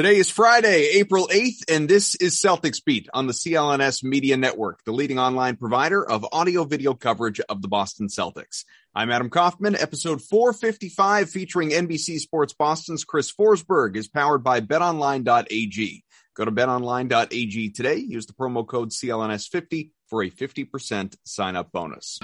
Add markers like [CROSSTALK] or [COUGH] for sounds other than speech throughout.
Today is Friday, April 8th, and this is Celtics Beat on the CLNS Media Network, the leading online provider of audio video coverage of the Boston Celtics. I'm Adam Kaufman. Episode 455 featuring NBC Sports Boston's Chris Forsberg is powered by betonline.ag. Go to betonline.ag today. Use the promo code CLNS50 for a 50% sign up bonus.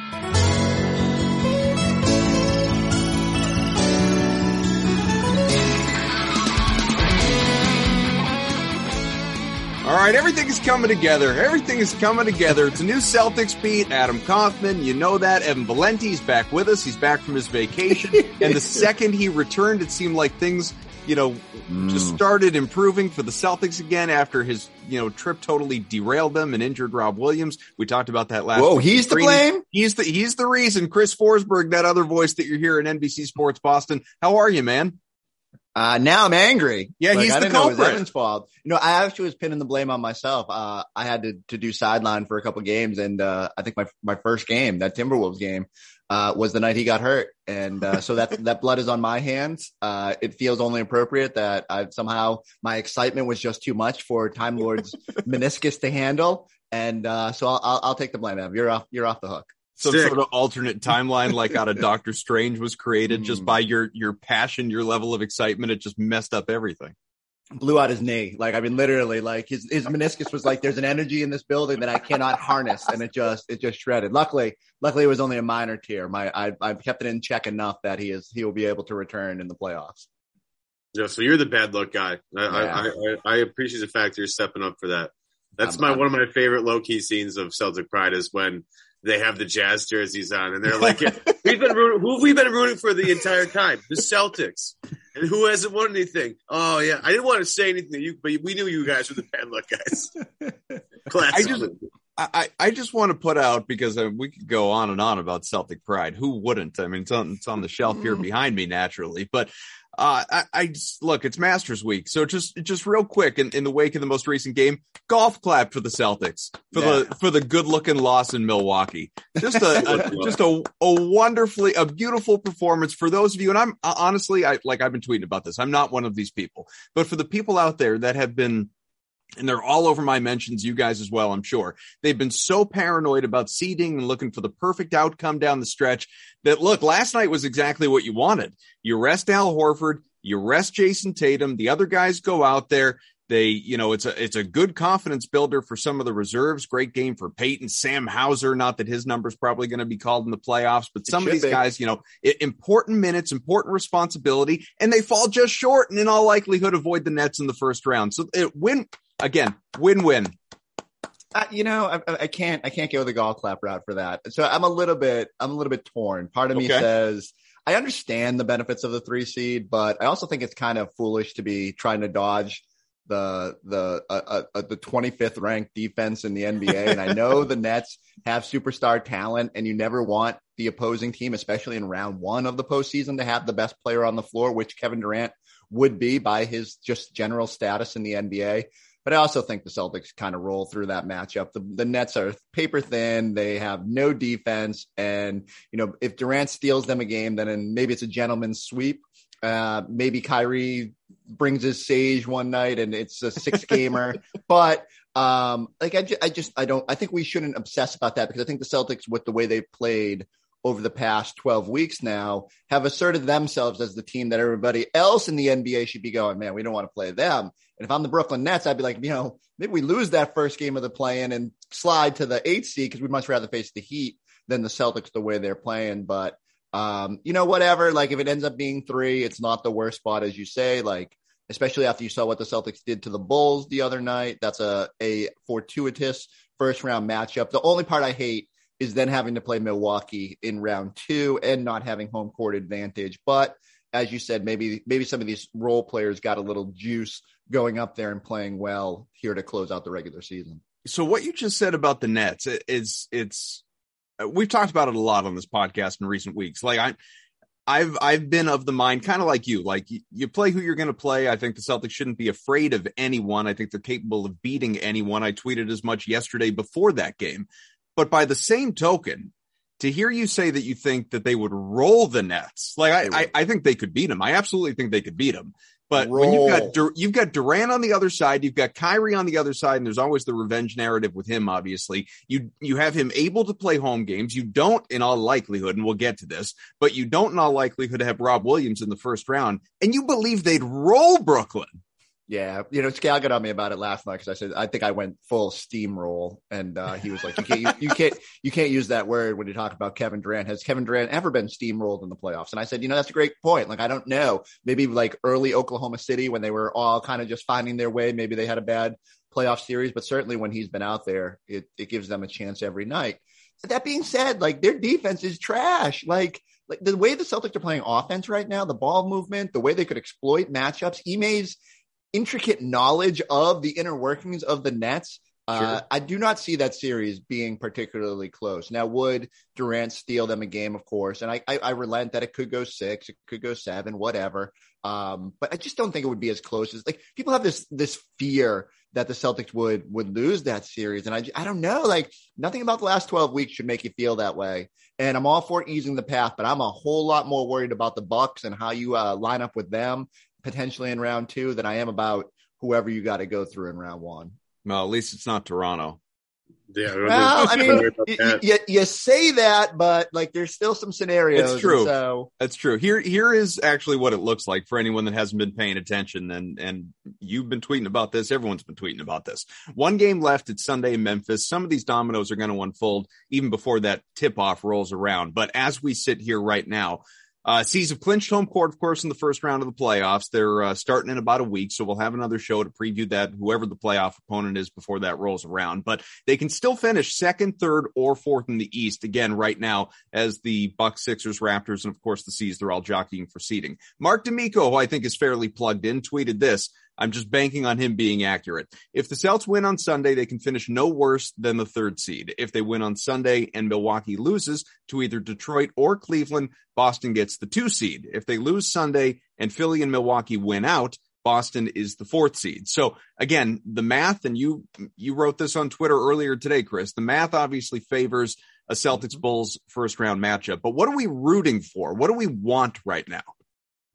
All right, everything is coming together. Everything is coming together. It's a new Celtics beat. Adam Kaufman, you know that. Evan Valenti's back with us. He's back from his vacation. [LAUGHS] and the second he returned, it seemed like things, you know, mm. just started improving for the Celtics again after his, you know, trip totally derailed them and injured Rob Williams. We talked about that last. Week Whoa, he's to blame. He's the he's the reason. Chris Forsberg, that other voice that you're hearing NBC Sports Boston. How are you, man? Uh, now I'm angry. Yeah, like, he's I the know culprit. it was fault. You know, I actually was pinning the blame on myself. Uh, I had to, to do sideline for a couple games and, uh, I think my, my first game, that Timberwolves game, uh, was the night he got hurt. And, uh, so that, that blood is on my hands. Uh, it feels only appropriate that I somehow my excitement was just too much for Time Lord's [LAUGHS] meniscus to handle. And, uh, so I'll, I'll, I'll take the blame. Ev. You're off, you're off the hook some Sick. sort of alternate timeline like out of Doctor Strange was created just hmm. by your your passion, your level of excitement. It just messed up everything. Blew out his knee. Like I mean, literally, like his his meniscus was like, "There's an energy in this building that I cannot harness," and it just it just shredded. Luckily, luckily it was only a minor tear. My I I've kept it in check enough that he is he will be able to return in the playoffs. Yeah, so you're the bad luck guy. I yeah. I, I, I appreciate the fact that you're stepping up for that. That's I'm, my I'm, one of my favorite low key scenes of Celtic Pride is when they have the Jazz jerseys on, and they're like, [LAUGHS] "We've been rooting, who have we been rooting for the entire time? The Celtics." And who hasn't won anything? Oh yeah, I didn't want to say anything to you, but we knew you guys were the bad luck guys. [LAUGHS] Classic. I just, I, I just want to put out because uh, we could go on and on about Celtic pride. Who wouldn't? I mean, it's on, it's on the shelf here behind me naturally, but uh, I, I just, look, it's Masters week. So just, just real quick in, in the wake of the most recent game, golf clap for the Celtics for yeah. the, for the good looking loss in Milwaukee. Just a, a [LAUGHS] just a, a wonderfully, a beautiful performance for those of you. And I'm honestly, I, like I've been tweeting about this. I'm not one of these people, but for the people out there that have been, and they're all over my mentions, you guys as well, I'm sure. They've been so paranoid about seeding and looking for the perfect outcome down the stretch that look, last night was exactly what you wanted. You rest Al Horford, you rest Jayson Tatum, the other guys go out there. They, you know, it's a it's a good confidence builder for some of the reserves. Great game for Payton, Sam Hauser. Not that his number's probably going to be called in the playoffs, but some of these be. guys, you know, important minutes, important responsibility, and they fall just short, and in all likelihood avoid the Nets in the first round. So it win again, win win. Uh, you know, I, I, can't, I can't go the golf clap route for that. So I'm a little bit, I'm a little bit torn. Part of me okay. says I understand the benefits of the three seed, but I also think it's kind of foolish to be trying to dodge the the uh, uh, uh the 25th ranked defense in the NBA. And I know the Nets have superstar talent, and you never want the opposing team, especially in round one of the postseason, to have the best player on the floor, which Kevin Durant would be by his just general status in the NBA. But I also think the Celtics kind of roll through that matchup. The, the Nets are paper thin. They have no defense. And, you know, if Durant steals them a game, then maybe it's a gentleman's sweep. Uh, maybe Kyrie brings his sage one night and it's a six gamer. [LAUGHS] but um, like I, ju- I just I don't I think we shouldn't obsess about that because I think the Celtics with the way they've played over the past 12 weeks now have asserted themselves as the team that everybody else in the NBA should be going, man, we don't want to play them. And if I'm the Brooklyn Nets, I'd be like, you know, maybe we lose that first game of the play in and slide to the eighth seed because we'd much rather face the Heat than the Celtics the way they're playing. But, um, you know, whatever. Like if it ends up being three, it's not the worst spot, as you say. Like, especially after you saw what the Celtics did to the Bulls the other night. That's a, a fortuitous first round matchup. The only part I hate is then having to play Milwaukee in round two and not having home court advantage. But as you said, maybe maybe some of these role players got a little juice going up there and playing well here to close out the regular season. So what you just said about the Nets is it's we've talked about it a lot on this podcast in recent weeks. Like I I've I've been of the mind kind of like you. Like you, you play who you're going to play. I think the Celtics shouldn't be afraid of anyone. I think they're capable of beating anyone. I tweeted as much yesterday before that game. But by the same token, to hear you say that you think that they would roll the Nets, like I, I, I, think they could beat them. I absolutely think they could beat them. But roll. when you've got you've got Durant on the other side, you've got Kyrie on the other side, and there's always the revenge narrative with him. Obviously, you you have him able to play home games. You don't, in all likelihood, and we'll get to this, but you don't, in all likelihood, have Rob Williams in the first round, and you believe they'd roll Brooklyn. Yeah, you know, Scal got on me about it last night because I said I think I went full steamroll, and uh, he was like, "You can't, you, you, can't, you can't use that word when you talk about Kevin Durant. Has Kevin Durant ever been steamrolled in the playoffs?" And I said, "You know, that's a great point. Like, I don't know. Maybe like early Oklahoma City when they were all kind of just finding their way. Maybe they had a bad playoff series, but certainly when he's been out there, it it gives them a chance every night. But that being said, like their defense is trash. Like." Like the way the Celtics are playing offense right now, the ball movement, the way they could exploit matchups. Ime's intricate knowledge of the inner workings of the Nets, uh, I do not see that series being particularly close. Now, would Durant steal them a game? Of course, and I, I, I relent that it could go six, it could go seven, whatever. Um, but I just don't think it would be as close as like people have this this fear that the Celtics would would lose that series, and I I don't know. Like nothing about the last twelve weeks should make you feel that way. And I'm all for easing the path, but I'm a whole lot more worried about the Bucks and how you uh, line up with them potentially in round two than I am about whoever you got to go through in round one. Well, at least it's not Toronto. Yeah. [LAUGHS] Well, I mean, [LAUGHS] you, you, say that, but like, there's still some scenarios. It's true. So that's true. Here, here is actually what it looks like for anyone that hasn't been paying attention. And and you've been tweeting about this. Everyone's been tweeting about this. One game left. It's Sunday in Memphis. Some of these dominoes are going to unfold even before that tip off rolls around. But as we sit here right now, uh, C's have clinched home court, of course, in the first round of the playoffs. They're uh, starting in about a week, so we'll have another show to preview that, whoever the playoff opponent is before that rolls around. But they can still finish second, third, or fourth in the East again right now as the Bucks, Sixers, Raptors, and of course the C's. They're all jockeying for seeding. Marc D'Amico, who I think is fairly plugged in, tweeted this. I'm just banking on him being accurate. If the Celts win on Sunday, they can finish no worse than the third seed. If they win on Sunday and Milwaukee loses to either Detroit or Cleveland, Boston gets the two seed. If they lose Sunday and Philly and Milwaukee win out, Boston is the fourth seed. So again, the math, and you you wrote this on Twitter earlier today, Chris. The math obviously favors a Celtics Bulls first round matchup. But what are we rooting for? What do we want right now?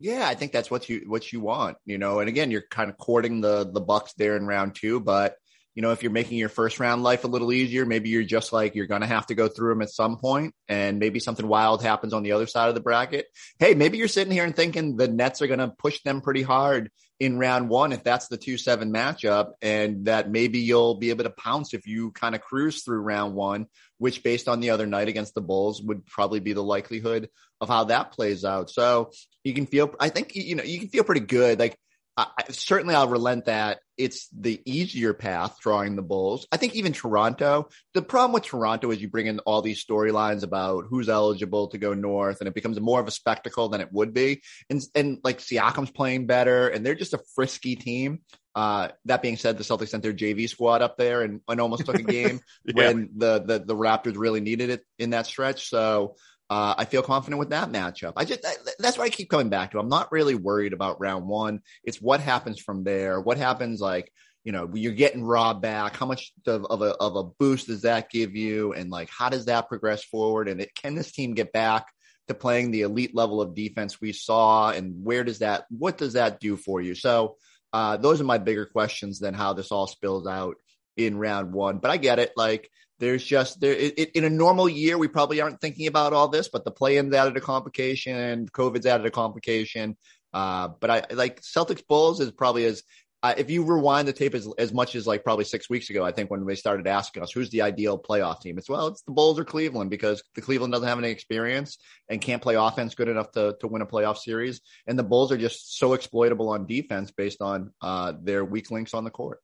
Yeah, I think that's what you what you want, you know. And again, you're kind of courting the the Bucks there in round two, but you know, if you're making your first round life a little easier, maybe you're just like you're going to have to go through them at some point, and maybe something wild happens on the other side of the bracket. Hey, maybe you're sitting here and thinking the Nets are going to push them pretty hard in round one if that's the two seven matchup, and that maybe you'll be able to pounce if you kind of cruise through round one, which based on the other night against the Bulls would probably be the likelihood of how that plays out. So you can feel, I think, you know, you can feel pretty good. Like, I, certainly I'll relent that it's the easier path drawing the Bulls. I think even Toronto, the problem with Toronto is you bring in all these storylines about who's eligible to go north and it becomes more of a spectacle than it would be. And, and like Siakam's playing better and they're just a frisky team. Uh, that being said, the Celtics sent their JV squad up there and, and almost took a game [LAUGHS] yeah. when the, the, the Raptors really needed it in that stretch. So, uh, I feel confident with that matchup. I just that's why I keep coming back to. I'm not really worried about round one. It's what happens from there. What happens like you know you're getting Rob back. How much of, of a of a boost does that give you? And like how does that progress forward? And it, can this team get back to playing the elite level of defense we saw? And where does that what does that do for you? So uh, those are my bigger questions than how this all spills out in round one. But I get it. Like there's just there it, it, in a normal year, we probably aren't thinking about all this, but the play-in's added a complication, COVID's added a complication. Uh, but I like Celtics Bulls is probably as uh, if you rewind the tape as, as much as like probably six weeks ago, I think when they started asking us who's the ideal playoff team, it's well, it's the Bulls or Cleveland because the Cleveland doesn't have any experience and can't play offense good enough to to win a playoff series, and the Bulls are just so exploitable on defense based on uh, their weak links on the court.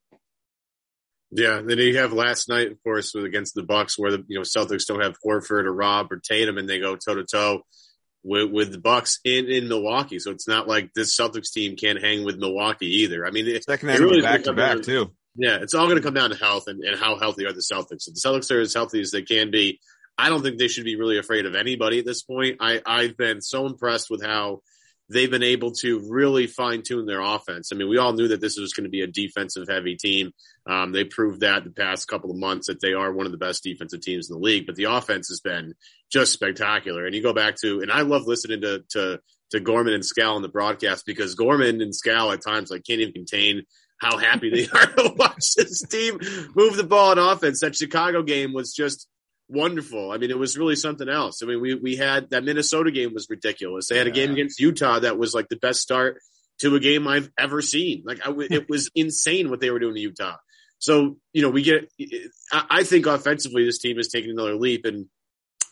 Yeah, then you have last night, of course, with against the Bucks, where the you know Celtics don't have Horford or Rob or Tatum, and they go toe to toe with with the Bucks in in Milwaukee. So it's not like this Celtics team can't hang with Milwaukee either. I mean, it, second it really back to back too. Yeah, it's all going to come down to health and, and how healthy are the Celtics. If the Celtics are as healthy as they can be, I don't think they should be really afraid of anybody at this point. I I've been so impressed with how they've been able to really fine tune their offense. I mean, we all knew that this was going to be a defensive heavy team. Um, they proved that the past couple of months that they are one of the best defensive teams in the league, but the offense has been just spectacular. And you go back to, and I love listening to, to, to Gorman and Scal on the broadcast because Gorman and Scal at times like can't even contain how happy they [LAUGHS] are to watch this team move the ball in offense. That Chicago game was just wonderful. I mean, it was really something else. I mean, we we had that Minnesota game was ridiculous. They had a game against Utah that was like the best start to a game I've ever seen. Like I, it was [LAUGHS] insane what they were doing to Utah. So you know, we get. I think offensively, this team is taking another leap and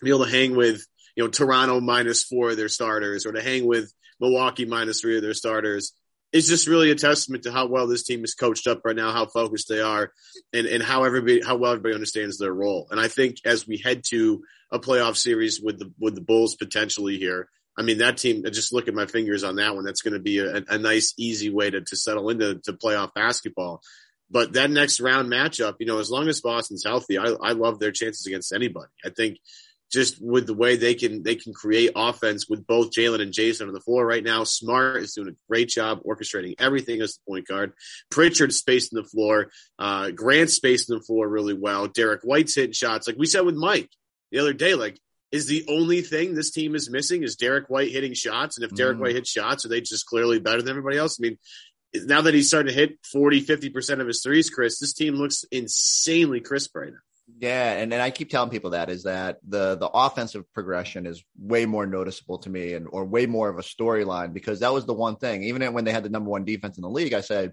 be able to hang with you know Toronto minus four of their starters or to hang with Milwaukee minus three of their starters is just really a testament to how well this team is coached up right now, how focused they are, and, and how everybody how well everybody understands their role. And I think as we head to a playoff series with the with the Bulls potentially here, I mean that team. Just look at my fingers on that one. That's going to be a, a, nice, easy way to to settle into to playoff basketball. But that next round matchup, you know, as long as Boston's healthy, I, I love their chances against anybody. I think just with the way they can they can create offense with both Jalen and Jayson on the floor right now. Smart is doing a great job orchestrating everything as the point guard. Pritchard spacing the floor. Uh, Grant spacing the floor really well. Derrick White's hitting shots. Like we said with Mike the other day, like is the only thing this team is missing is Derrick White hitting shots. And if Derrick mm. White hits shots, are they just clearly better than everybody else? I mean, now that he's starting to hit 40, 50% of his threes, Chris, this team looks insanely crisp right now. Yeah, and, and I keep telling people that is that the the offensive progression is way more noticeable to me and or way more of a storyline because that was the one thing. Even when they had the number one defense in the league, I said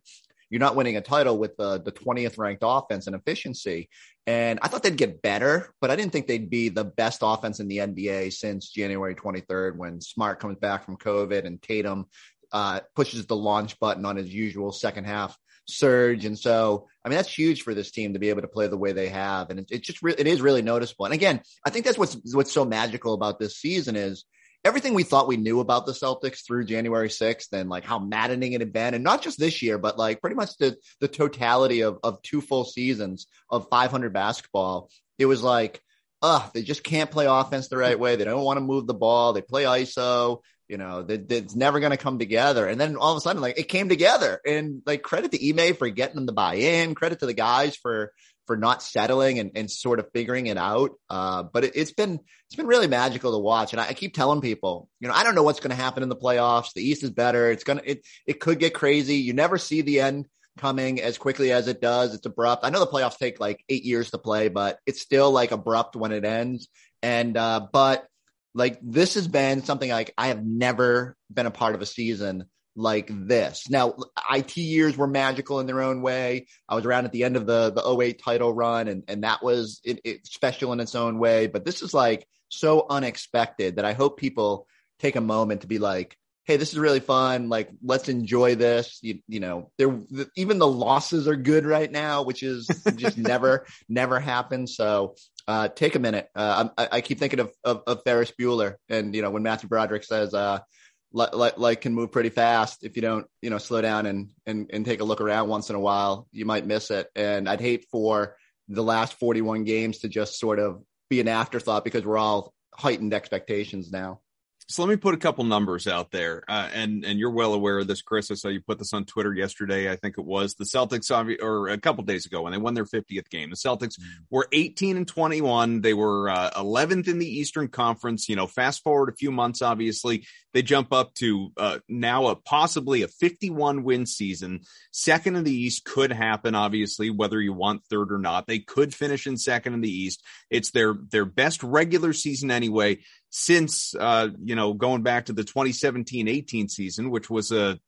you're not winning a title with the the 20th ranked offense and efficiency. And I thought they'd get better, but I didn't think they'd be the best offense in the NBA since January 23rd when Smart comes back from COVID and Tatum uh, pushes the launch button on his usual second half surge. And so, I mean, that's huge for this team to be able to play the way they have. And it, it just, re- it is really noticeable. And again, I think that's what's, what's so magical about this season is everything we thought we knew about the Celtics through January 6th and like how maddening it had been. And not just this year, but like pretty much the, the totality of, of two full seasons of 500 basketball. It was like, ugh, they just can't play offense the right way. They don't want to move the ball. They play ISO you know, that it's never going to come together. And then all of a sudden, like it came together and like credit to Ime for getting them to buy in, credit to the guys for, for not settling and, and sort of figuring it out. Uh, but it, has been, it's been really magical to watch. And I, I keep telling people, you know, I don't know what's going to happen in the playoffs. The East is better. It's going to, it, it could get crazy. You never see the end coming as quickly as it does. It's abrupt. I know the playoffs take like eight years to play, but it's still like abrupt when it ends. And, uh, but like this has been something like I have never been a part of a season like this. Now, IT years were magical in their own way. I was around at the end of the the 08 title run, and and that was it, it special in its own way. But this is like so unexpected that I hope people take a moment to be like, hey, this is really fun. Like, let's enjoy this. You, you know, there even the losses are good right now, which is [LAUGHS] just never never happens. So uh, take a minute. Uh, I, I, keep thinking of, of, of, Ferris Bueller, and you know when Matthew Broderick says, uh, "Life like can move pretty fast if you don't, you know, slow down and and and take a look around once in a while. You might miss it." And I'd hate for the last 41 games to just sort of be an afterthought because we're all heightened expectations now. So let me put a couple numbers out there, uh, and and you're well aware of this, Chris. I saw you put this on Twitter yesterday. I think it was the Celtics, or a couple days ago when they won their 50th game. The Celtics mm-hmm. were 18 and 21. They were uh, 11th in the Eastern Conference. You know, fast forward a few months, obviously they jump up to uh, now a possibly a 51 win season. Second in the East could happen, obviously, whether you want third or not. They could finish in second in the East. It's their their best regular season anyway since uh, you know going back to the 2017-18 season, which was a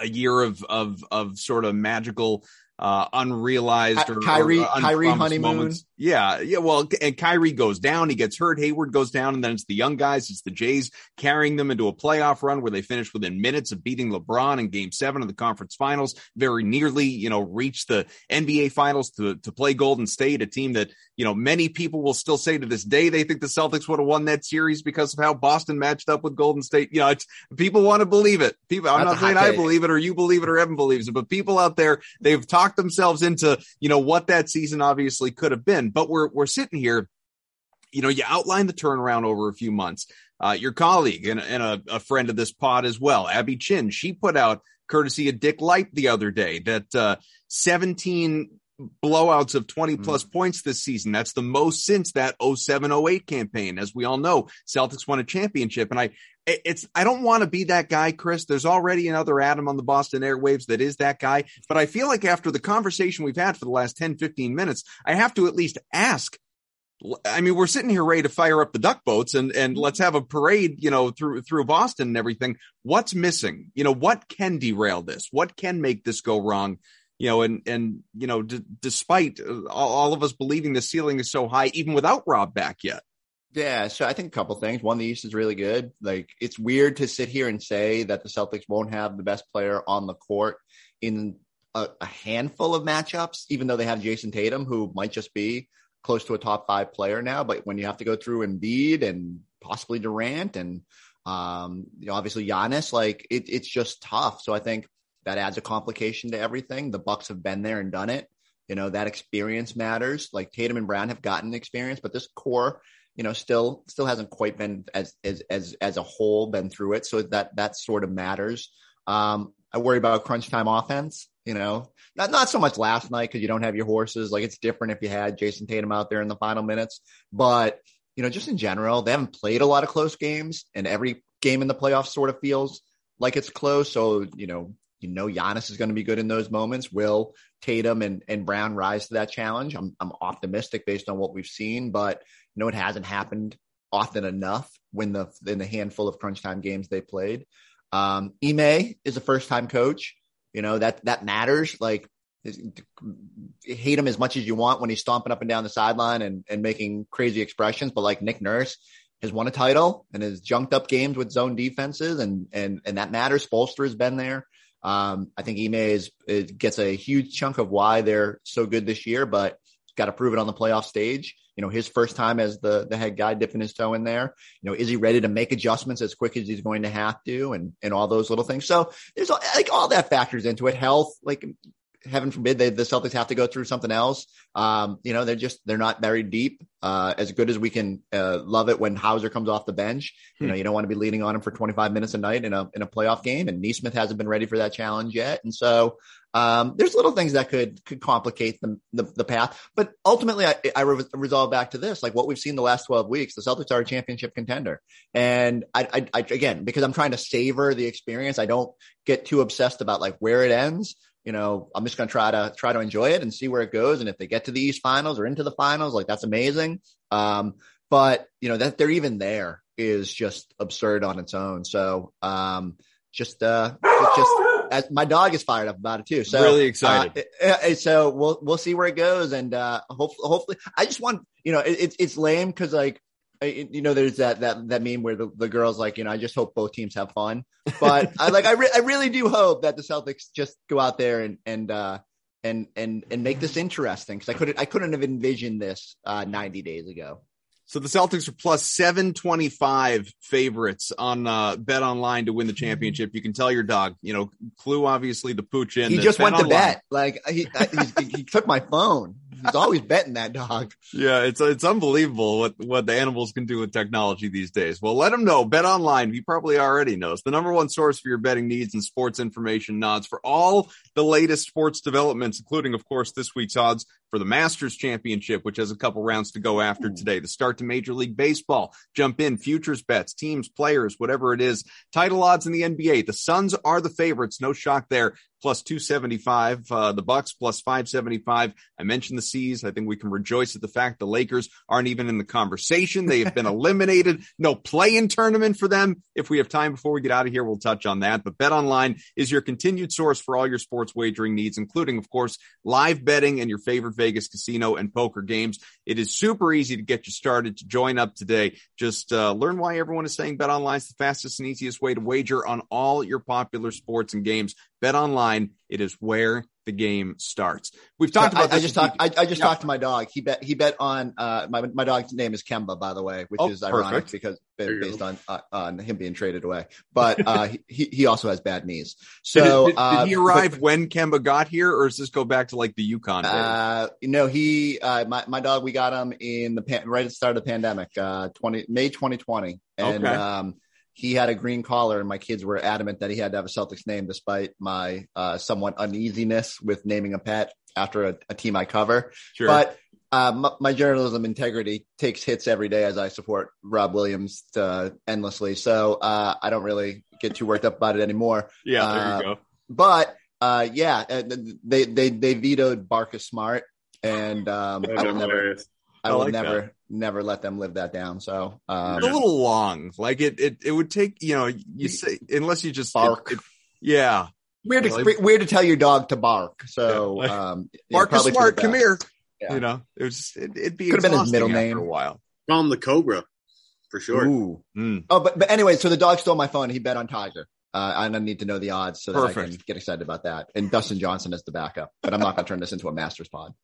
a year of of of sort of magical uh, unrealized or Kyrie, or Kyrie honeymoon. Moments. Yeah, yeah. Well, and Kyrie goes down, he gets hurt. Hayward goes down, and then it's the young guys, it's the Jays carrying them into a playoff run where they finish within minutes of beating LeBron in Game Seven of the conference finals. Very nearly, you know, reach the NBA finals to to play Golden State, a team that you know many people will still say to this day they think the Celtics would have won that series because of how Boston matched up with Golden State. You know, it's people want to believe it. People, I'm That's not saying I believe it or you believe it or Evan believes it, but people out there they've talked themselves into you know what that season obviously could have been but we're we're sitting here. You know, you outlined the turnaround over a few months. Uh, your colleague and, and a, a, friend of this pod as well, Abby Chin, she put out courtesy of Dick Lipe the other day that uh, 17 blowouts of 20 hmm. plus mm. points this season. That's the most since that 0708 campaign. As we all know, Celtics won a championship. And I, it's, I don't want to be that guy, Chris. There's already another Adam on the Boston airwaves that is that guy. But I feel like after the conversation we've had for the last 10, 15 minutes, I have to at least ask I mean, we're sitting here ready to fire up the duck boats and, and let's have a parade, you know, through, through Boston and everything. What's missing? You know, what can derail this? What can make this go wrong? you know, and and you know, d- despite uh, all, all, of us believing the ceiling is so high, even without Rob back yet. Yeah, so I think a couple things. One, the East is really good. Like it's weird to sit here and say that the Celtics won't have the best player on the court in a, a handful of matchups, even though they have Jayson Tatum, who might just be close to a top five player now. But when you have to go through Embiid and possibly Durant and um, you know, obviously Giannis, like it, it's just tough. So I think that adds a complication to everything. The Bucks have been there and done it. You know, that experience matters. Like Tatum and Brown have gotten experience, but this core, you know, still still hasn't quite been as as as as a whole been through it. So that that sort of matters. Um, I worry about crunch time offense. You know, not not so much last night because you don't have your horses. Like it's different if you had Jayson Tatum out there in the final minutes. But you know, just in general, they haven't played a lot of close games, and every game in the playoffs sort of feels like it's close. So you know, you know Giannis is going to be good in those moments. Will Tatum and, and Brown rise to that challenge? I'm I'm optimistic based on what we've seen, but know it hasn't happened often enough when the in the handful of crunch time games they played. Um, Ime is a first time coach. You know that that matters. Like hate him as much as you want when he's stomping up and down the sideline and, and making crazy expressions, but like Nick Nurse has won a title and has junked up games with zone defenses and and and that matters. Spoelstra has been there. Um, I think Ime is, gets a huge chunk of why they're so good this year, but got to prove it on the playoff stage. You know, his first time as the the head guy dipping his toe in there. You know, is he ready to make adjustments as quick as he's going to have to, and and all those little things. So there's like all that factors into it. Health, like heaven forbid they, the Celtics have to go through something else. Um, you know, they're just they're not very deep. Uh, as good as we can uh, love it when Hauser comes off the bench. You know, you don't want to be leaning on him for 25 minutes a night in a in a playoff game. And Nesmith hasn't been ready for that challenge yet. And so um, there's little things that could could complicate the the, the path. But ultimately, I, I re- resolve back to this: like what we've seen the last 12 weeks, the Celtics are a championship contender. And I, I, I again, because I'm trying to savor the experience, I don't get too obsessed about like where it ends you know, I'm just going to try to try to enjoy it and see where it goes. And if they get to the East Finals or into the finals, like that's amazing. Um, but you know that they're even there is just absurd on its own. So um, just uh, just my dog is fired up about it too. So really excited. Uh, uh, uh, so we'll we'll see where it goes, and uh, hopefully, hopefully, I just want you know it, it's it's lame because like you know, there's that that that meme where the, the girls like, you know, I just hope both teams have fun. But I like, I, re- I really do hope that the Celtics just go out there and and uh, and and and make this interesting because I couldn't I couldn't have envisioned this uh, 90 days ago. So the Celtics are plus 725 favorites on uh, Bet Online to win the championship. You can tell your dog, you know, clue obviously the pooch in. He just went to bet. Like he, he, he took my phone. He's always betting that dog. [LAUGHS] Yeah, it's it's unbelievable what what the animals can do with technology these days. Well, let him know. Bet online. He probably already knows the number one source for your betting needs and sports information. Nods for all the latest sports developments, including, of course, this week's odds for the Masters Championship, which has a couple rounds to go after today. The start to Major League Baseball. Jump in futures bets, teams, players, whatever it is. Title odds in the NBA. The Suns are the favorites. No shock there plus 275. Uh, the Bucks plus 575. I mentioned the C's. I think we can rejoice at the fact the Lakers aren't even in the conversation. They have been [LAUGHS] eliminated. No play-in tournament for them. If we have time before we get out of here, we'll touch on that. But Bet Online is your continued source for all your sports wagering needs, including, of course, live betting and your favorite Vegas casino and poker games. It is super easy to get you started to join up today. Just uh, learn why everyone is saying Bet Online is the fastest and easiest way to wager on all your popular sports and games. Bet online, it is where the game starts. We've talked so about. I, I just talked. I, I, just yeah. talked to my dog. He bet. He bet on. Uh, my my dog's name is Kemba, by the way, which oh, is ironic perfect. because based on uh, on him being traded away. But uh, [LAUGHS] he he also has bad knees. So did, did, did he uh, arrive but, when Kemba got here, or does this go back to like the UConn? Uh, you know, he uh, my my dog. We got him in the pan- right at the start of the pandemic, uh, twenty May twenty twenty, and okay. um he had a green collar, and my kids were adamant that he had to have a Celtics name, despite my uh, somewhat uneasiness with naming a pet after a, a team I cover. Sure. But uh, my, my, journalism integrity takes hits every day as I support Rob Williams uh, endlessly. So uh, I don't really get too worked up about it anymore. Yeah, there you uh, go. But uh, yeah, they they they vetoed Barcus Smart, and um, I will never. I, I will like never that never let them live that down. So um, a little long. Like it, it, it would take you know you say unless you just bark. It, it, yeah, weird to weird to tell your dog to bark. So yeah. um, bark is smart. Come here. Yeah. You know, it was it, would be could have been his middle name for a while. Call him the Cobra for sure. Mm. Oh, but but anyway, so the dog stole my phone. He bet on Tiger. Uh, I need to know the odds so that Perfect. I can get excited about that. And Dustin Johnson as the backup, but I'm not going to turn this into a Masters pod.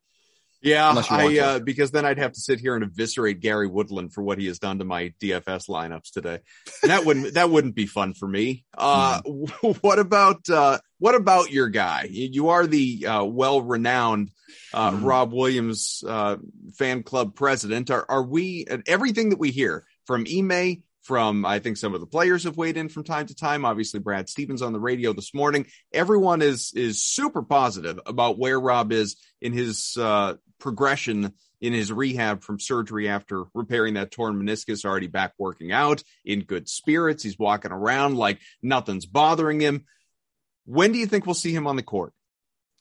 Yeah, I uh, because then I'd have to sit here and eviscerate Gary Woodland for what he has done to my DFS lineups today. And that wouldn't that wouldn't be fun for me. Uh, mm. [LAUGHS] what about uh, what about your guy? You are the uh, well renowned uh, mm. Rob Williams uh, fan club president. Are are we everything that we hear from Ime from I think some of the players have weighed in from time to time. Obviously, Brad Stevens on the radio this morning. Everyone is is super positive about where Rob is in his uh, progression in his rehab from surgery after repairing that torn meniscus. Already back working out in good spirits. He's walking around like nothing's bothering him. When do you think we'll see him on the court?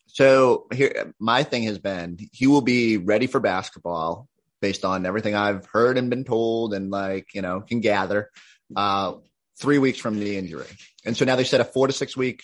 So here, my thing has been he will be ready for basketball based on everything I've heard and been told and like, you know, can gather, uh, three weeks from the injury. And so now they set a four to six week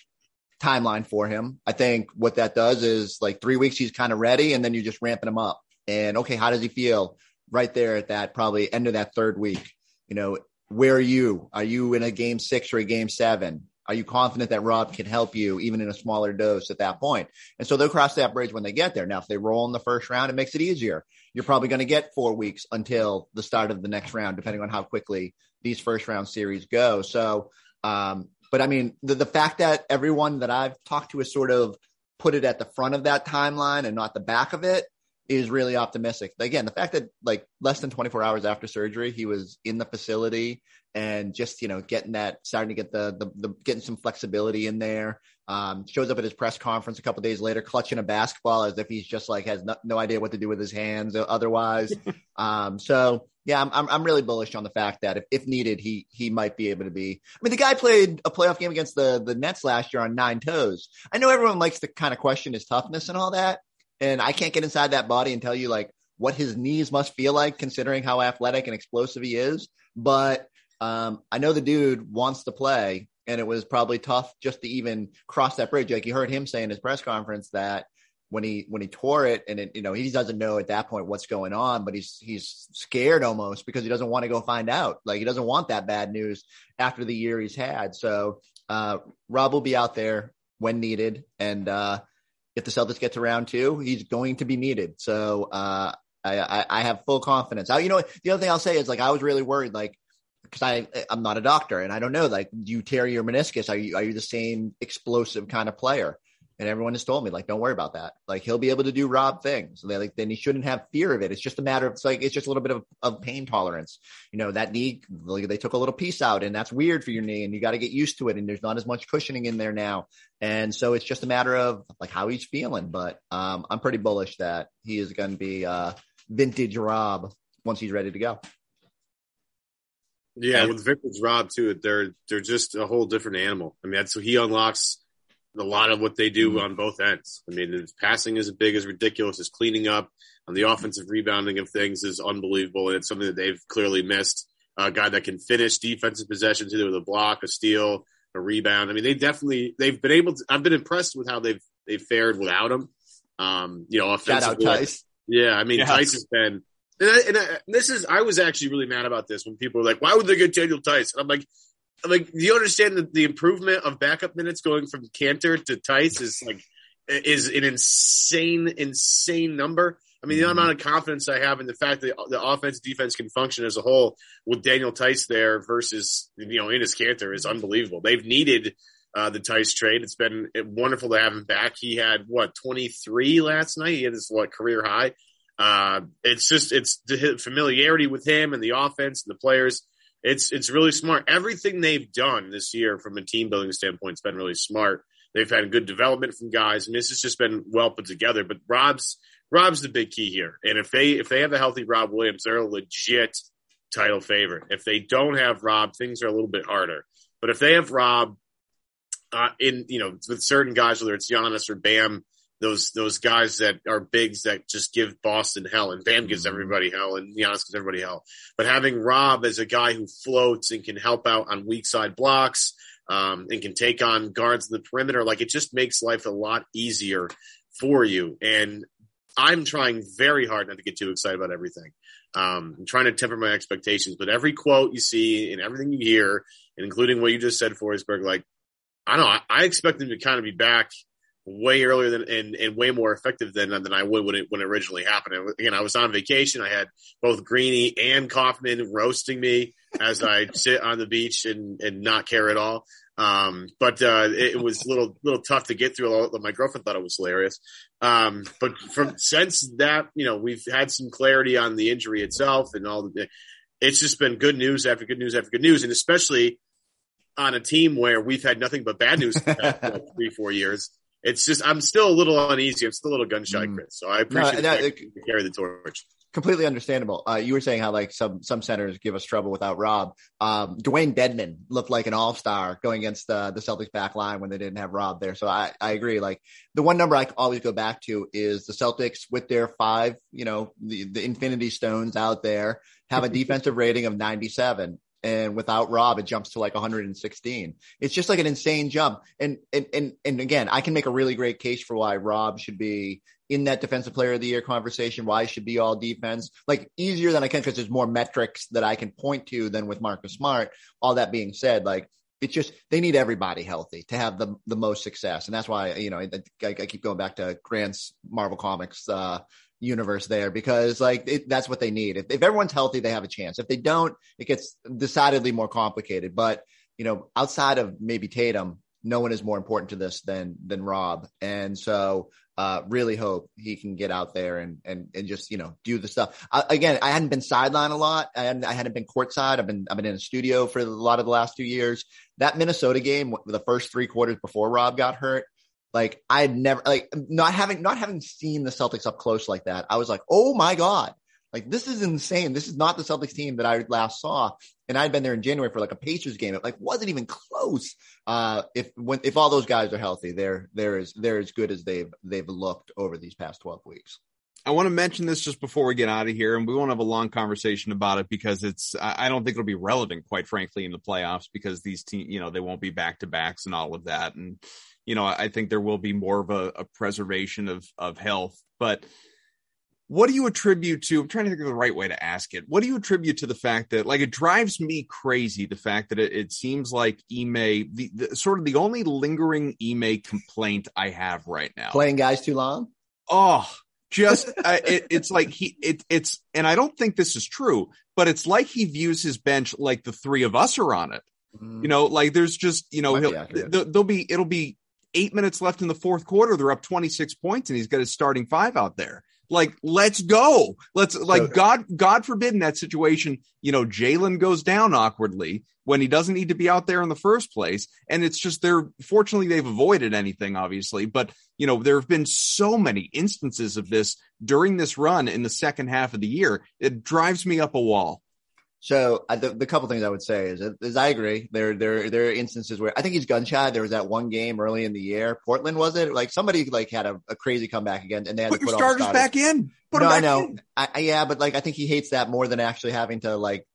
timeline for him. I think what that does is like three weeks, he's kind of ready and then you're just ramping him up. And okay, how does he feel right there at that probably end of that third week? You know, where are you? Are you in a game six or a game seven? Are you confident that Rob can help you even in a smaller dose at that point? And so they'll cross that bridge when they get there. Now, if they roll in the first round, it makes it easier. You're probably going to get four weeks until the start of the next round, depending on how quickly these first round series go. So, um, but I mean, the, the fact that everyone that I've talked to has sort of put it at the front of that timeline and not the back of it is really optimistic. Again, the fact that like less than 24 hours after surgery, he was in the facility and just, you know, getting that, starting to get the, the, the getting some flexibility in there. Um, shows up at his press conference a couple days later, clutching a basketball as if he's just like has no, no idea what to do with his hands otherwise. [LAUGHS] um, so yeah, I'm, I'm, I'm really bullish on the fact that if, if needed, he he might be able to be. I mean, the guy played a playoff game against the the Nets last year on nine toes. I know everyone likes to kind of question his toughness and all that, and I can't get inside that body and tell you like what his knees must feel like considering how athletic and explosive he is. But um, I know the dude wants to play, and it was probably tough just to even cross that bridge. Like you heard him say in his press conference that when he when he tore it, and it, you know he doesn't know at that point what's going on, but he's he's scared almost because he doesn't want to go find out. Like he doesn't want that bad news after the year he's had. So uh, Rob will be out there when needed, and uh, if the Celtics get to round two, he's going to be needed. So uh, I, I, have full confidence. I, you know, the other thing I'll say is like I was really worried, like because I I'm not a doctor and I don't know, like do you tear your meniscus? Are you are you the same explosive kind of player? And everyone has told me, like, don't worry about that. Like, he'll be able to do Rob things. They, like, then he shouldn't have fear of it. It's just a matter of, it's like, it's just a little bit of, of pain tolerance. You know, that knee, like, they took a little piece out and that's weird for your knee and you got to get used to it. And there's not as much cushioning in there now. And so it's just a matter of like how he's feeling. But, um, I'm pretty bullish that he is going to be, uh, vintage Rob once he's ready to go. Yeah, with vintage Rob too, they're they're just a whole different animal. I mean, that's so he unlocks a lot of what they do mm-hmm. on both ends. I mean, his passing is big as ridiculous. His cleaning up on the offensive rebounding of things is unbelievable, and it's something that they've clearly missed. A guy that can finish defensive possessions either with a block, a steal, a rebound. I mean, they definitely they've been able to. I've been impressed with how they've they've fared without him. Um, you know, offensively. Shout out Theis. Yeah, I mean, yeah. Theis has been. And, I, and, I, this is, I was actually really mad about this when people were like, "Why would they get Daniel Theis?" And I'm like, like, do you understand that the improvement of backup minutes going from Kanter to Theis is like is an insane, insane number. I mean, the mm-hmm. amount of confidence I have in the fact that the offense defense can function as a whole with Daniel Theis there versus you know Enes Kanter is unbelievable. They've needed uh, the Theis trade. It's been wonderful to have him back. He had what 23 last night. He had his what career high. Uh, it's just it's the familiarity with him and the offense and the players it's it's really smart. Everything they've done this year from a team building standpoint has been really smart. They've had good development from guys, and this has just been well put together. But Rob's Rob's the big key here. And if they if they have a healthy Rob Williams, they're a legit title favorite. If they don't have Rob, things are a little bit harder. But if they have Rob, uh, in you know with certain guys, whether it's Giannis or Bam, those those guys that are bigs that just give Boston hell, and Bam gives mm-hmm. everybody hell, and Giannis gives everybody hell. But having Rob as a guy who floats and can help out on weak side blocks, um, and can take on guards in the perimeter, like it just makes life a lot easier for you. And I'm trying very hard not to get too excited about everything. Um, I'm trying to temper my expectations, but every quote you see and everything you hear, and including what you just said, Forsberg, like I don't know, I, I expect them to kind of be back way earlier than and, and way more effective than than I would when it when it originally happened. again, I was on vacation. I had both Greeny and Kaufman roasting me as I [LAUGHS] sit on the beach and and not care at all. Um, but uh, it, it, was a little little tough to get through. My girlfriend thought it was hilarious. Um, but from since that, you know, we've had some clarity on the injury itself and all. The, it's just been good news after good news after good news, and especially on a team where we've had nothing but bad news for [LAUGHS] three four years it's just I'm still a little uneasy. I'm still a little gun shy, mm. Chris. So I appreciate no, that, carry the torch. Completely understandable. Uh, you were saying how like some some centers give us trouble without Rob. Um, Dewayne Dedmon looked like an all star going against uh, the Celtics back line when they didn't have Rob there. So I I agree. Like the one number I always go back to is the Celtics with their five, you know, the the Infinity Stones out there have a [LAUGHS] defensive rating of 97 and without Rob, it jumps to like 116. It's just like an insane jump. And and and and again, I can make a really great case for why Rob should be in that defensive player of the year conversation, why should be all defense, like easier than I can because there's more metrics that I can point to than with Marcus Smart. All that being said, like it's just they need everybody healthy to have the the most success, and that's why you know I, I, I keep going back to Grant's Marvel Comics uh, universe there because like it, that's what they need. If, if everyone's healthy, they have a chance. If they don't, it gets decidedly more complicated. But you know, outside of maybe Tatum, no one is more important to this than than Rob. And so uh, really hope he can get out there and and and just you know do the stuff. I, again, I hadn't been sideline a lot. I hadn't, I hadn't been courtside. I've been I've been in a studio for a lot of the last two years. That Minnesota game, the first three quarters before Rob got hurt, like I had never like not having not having seen the Celtics up close like that. I was like, oh my god, like this is insane. This is not the Celtics team that I last saw. And I'd been there in January for like a Pacers game. It like wasn't even close. Uh, if when if all those guys are healthy, they're they're as they're as good as they've they've looked over these past twelve weeks. I want to mention this just before we get out of here, and we won't have a long conversation about it because it's. I don't think it'll be relevant, quite frankly, in the playoffs because these teams, you know, they won't be back to backs and all of that. And you know, I think there will be more of a, a preservation of of health. But what do you attribute to? I'm trying to think of the right way to ask it. What do you attribute to the fact that, like, it drives me crazy the fact that it, it seems like Ime, the, the sort of the only lingering Ime complaint I have right now, playing guys too long. Oh, just [LAUGHS] uh, it, it's like he it, it's and I don't think this is true, but it's like he views his bench like the three of us are on it. Mm. You know, like there's just you know he'll, there'll be it'll be eight minutes left in the fourth quarter. They're up 26 points and he's got his starting five out there. Like, let's go. Let's like God, God forbid in that situation, you know, Jalen goes down awkwardly when he doesn't need to be out there in the first place. And it's just they're fortunately they've avoided anything, obviously. But you know, there have been so many instances of this during this run in the second half of the year. It drives me up a wall. So the, the couple things I would say is, is I agree. There, there, there are instances where I think he's gun shy. There was that one game early in the year. Portland was it? Like somebody like had a, a crazy comeback again, and they had put to put your starters, starters back in. Put no, I know. I, yeah, but like I think he hates that more than actually having to like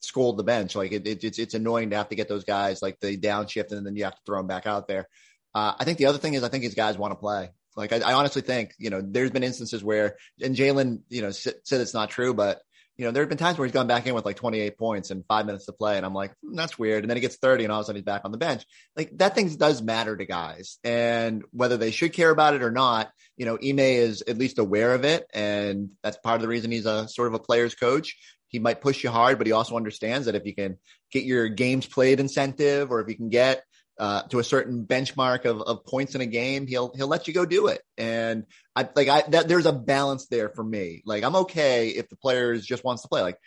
scold the bench. Like it, it, it's it's annoying to have to get those guys like the downshift, and then you have to throw them back out there. Uh, I think the other thing is I think his guys want to play. Like I, I, honestly think you know there's been instances where and Jalen you know said it's not true, but you know, there have been times where he's gone back in with like 28 points and five minutes to play. And I'm like, mm, that's weird. And then he gets 30 and all of a sudden he's back on the bench. Like that thing does matter to guys. And whether they should care about it or not, you know, Ime is at least aware of it. And that's part of the reason he's a sort of a player's coach. He might push you hard, but he also understands that if you can get your games played incentive or if you can get uh, to a certain benchmark of, of points in a game, he'll he'll let you go do it. And I like I that there's a balance there for me. Like I'm okay if the players just wants to play. Like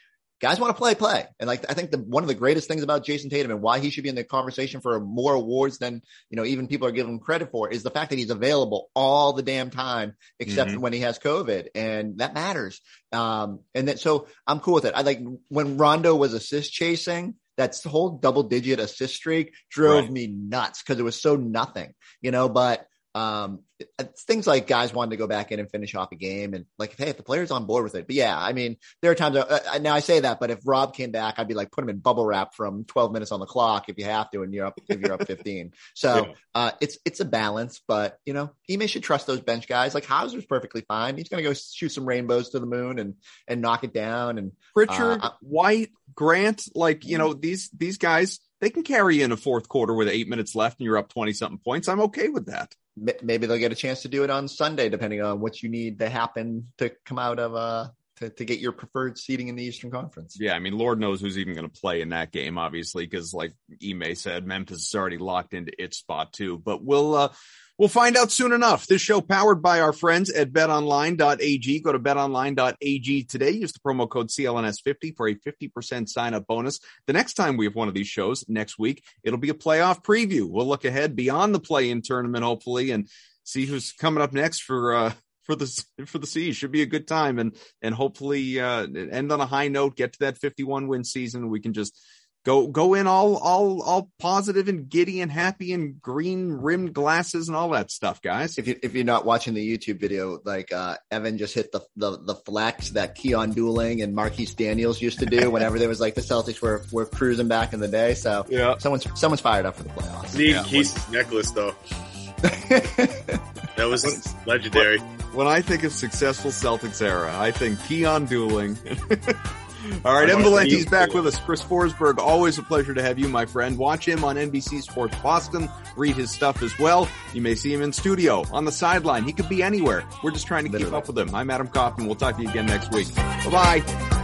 guys want to play, play. And like I think the one of the greatest things about Jayson Tatum and why he should be in the conversation for more awards than you know even people are giving him credit for is the fact that he's available all the damn time except mm-hmm. when he has COVID, and that matters. Um, and then so I'm cool with it. I like when Rondo was assist chasing that whole double digit assist streak drove right. me nuts because it was so nothing, you know, but um, things like guys wanting to go back in and finish off a game and like, hey, if the player's on board with it. But yeah, I mean, there are times uh, uh, now I say that, but if Rob came back, I'd be like, put him in bubble wrap from 12 minutes on the clock if you have to, and you're up, if you're up [LAUGHS] 15. So, yeah. uh, it's, it's a balance, but you know, Ime should trust those bench guys. Like Hauser's perfectly fine. He's going to go shoot some rainbows to the moon and, and knock it down. And Pritchard, uh, White, Grant, like, you know, these, these guys, they can carry in a fourth quarter with eight minutes left and you're up 20 something points. I'm okay with that maybe they'll get a chance to do it on Sunday, depending on what you need to happen to come out of uh to, to get your preferred seating in the Eastern Conference. Yeah, I mean, Lord knows who's even going to play in that game, obviously, because like Ime said, Memphis is already locked into its spot too. But we'll uh We'll find out soon enough. This show powered by our friends at betonline.ag. Go to betonline.ag today. Use the promo code CLNS50 for a 50% sign up bonus. The next time we have one of these shows next week, it'll be a playoff preview. We'll look ahead beyond the play in tournament, hopefully, and see who's coming up next for, uh, for the for the C's should be a good time and and hopefully uh, end on a high note. Get to that 51 win season. We can just go go in all all all positive and giddy and happy and green rimmed glasses and all that stuff guys. If you if you're not watching the youtube video like uh evan just hit the the, the flex that Keon Dooling and marquis daniels used to do [LAUGHS] whenever there was like the celtics were were cruising back in the day. So yeah. someone's someone's fired up for the playoffs. Need yeah, Keith's necklace though. [LAUGHS] That was legendary. When I think of successful Celtics era, I think Keon Dooling [LAUGHS] All right, Valenti's back with us. Chris Forsberg, always a pleasure to have you, my friend. Watch him on NBC Sports Boston. Read his stuff as well. You may see him in studio, on the sideline. He could be anywhere. We're just trying to Literally. keep up with him. I'm Adam Kaufman. We'll talk to you again next week. Bye bye.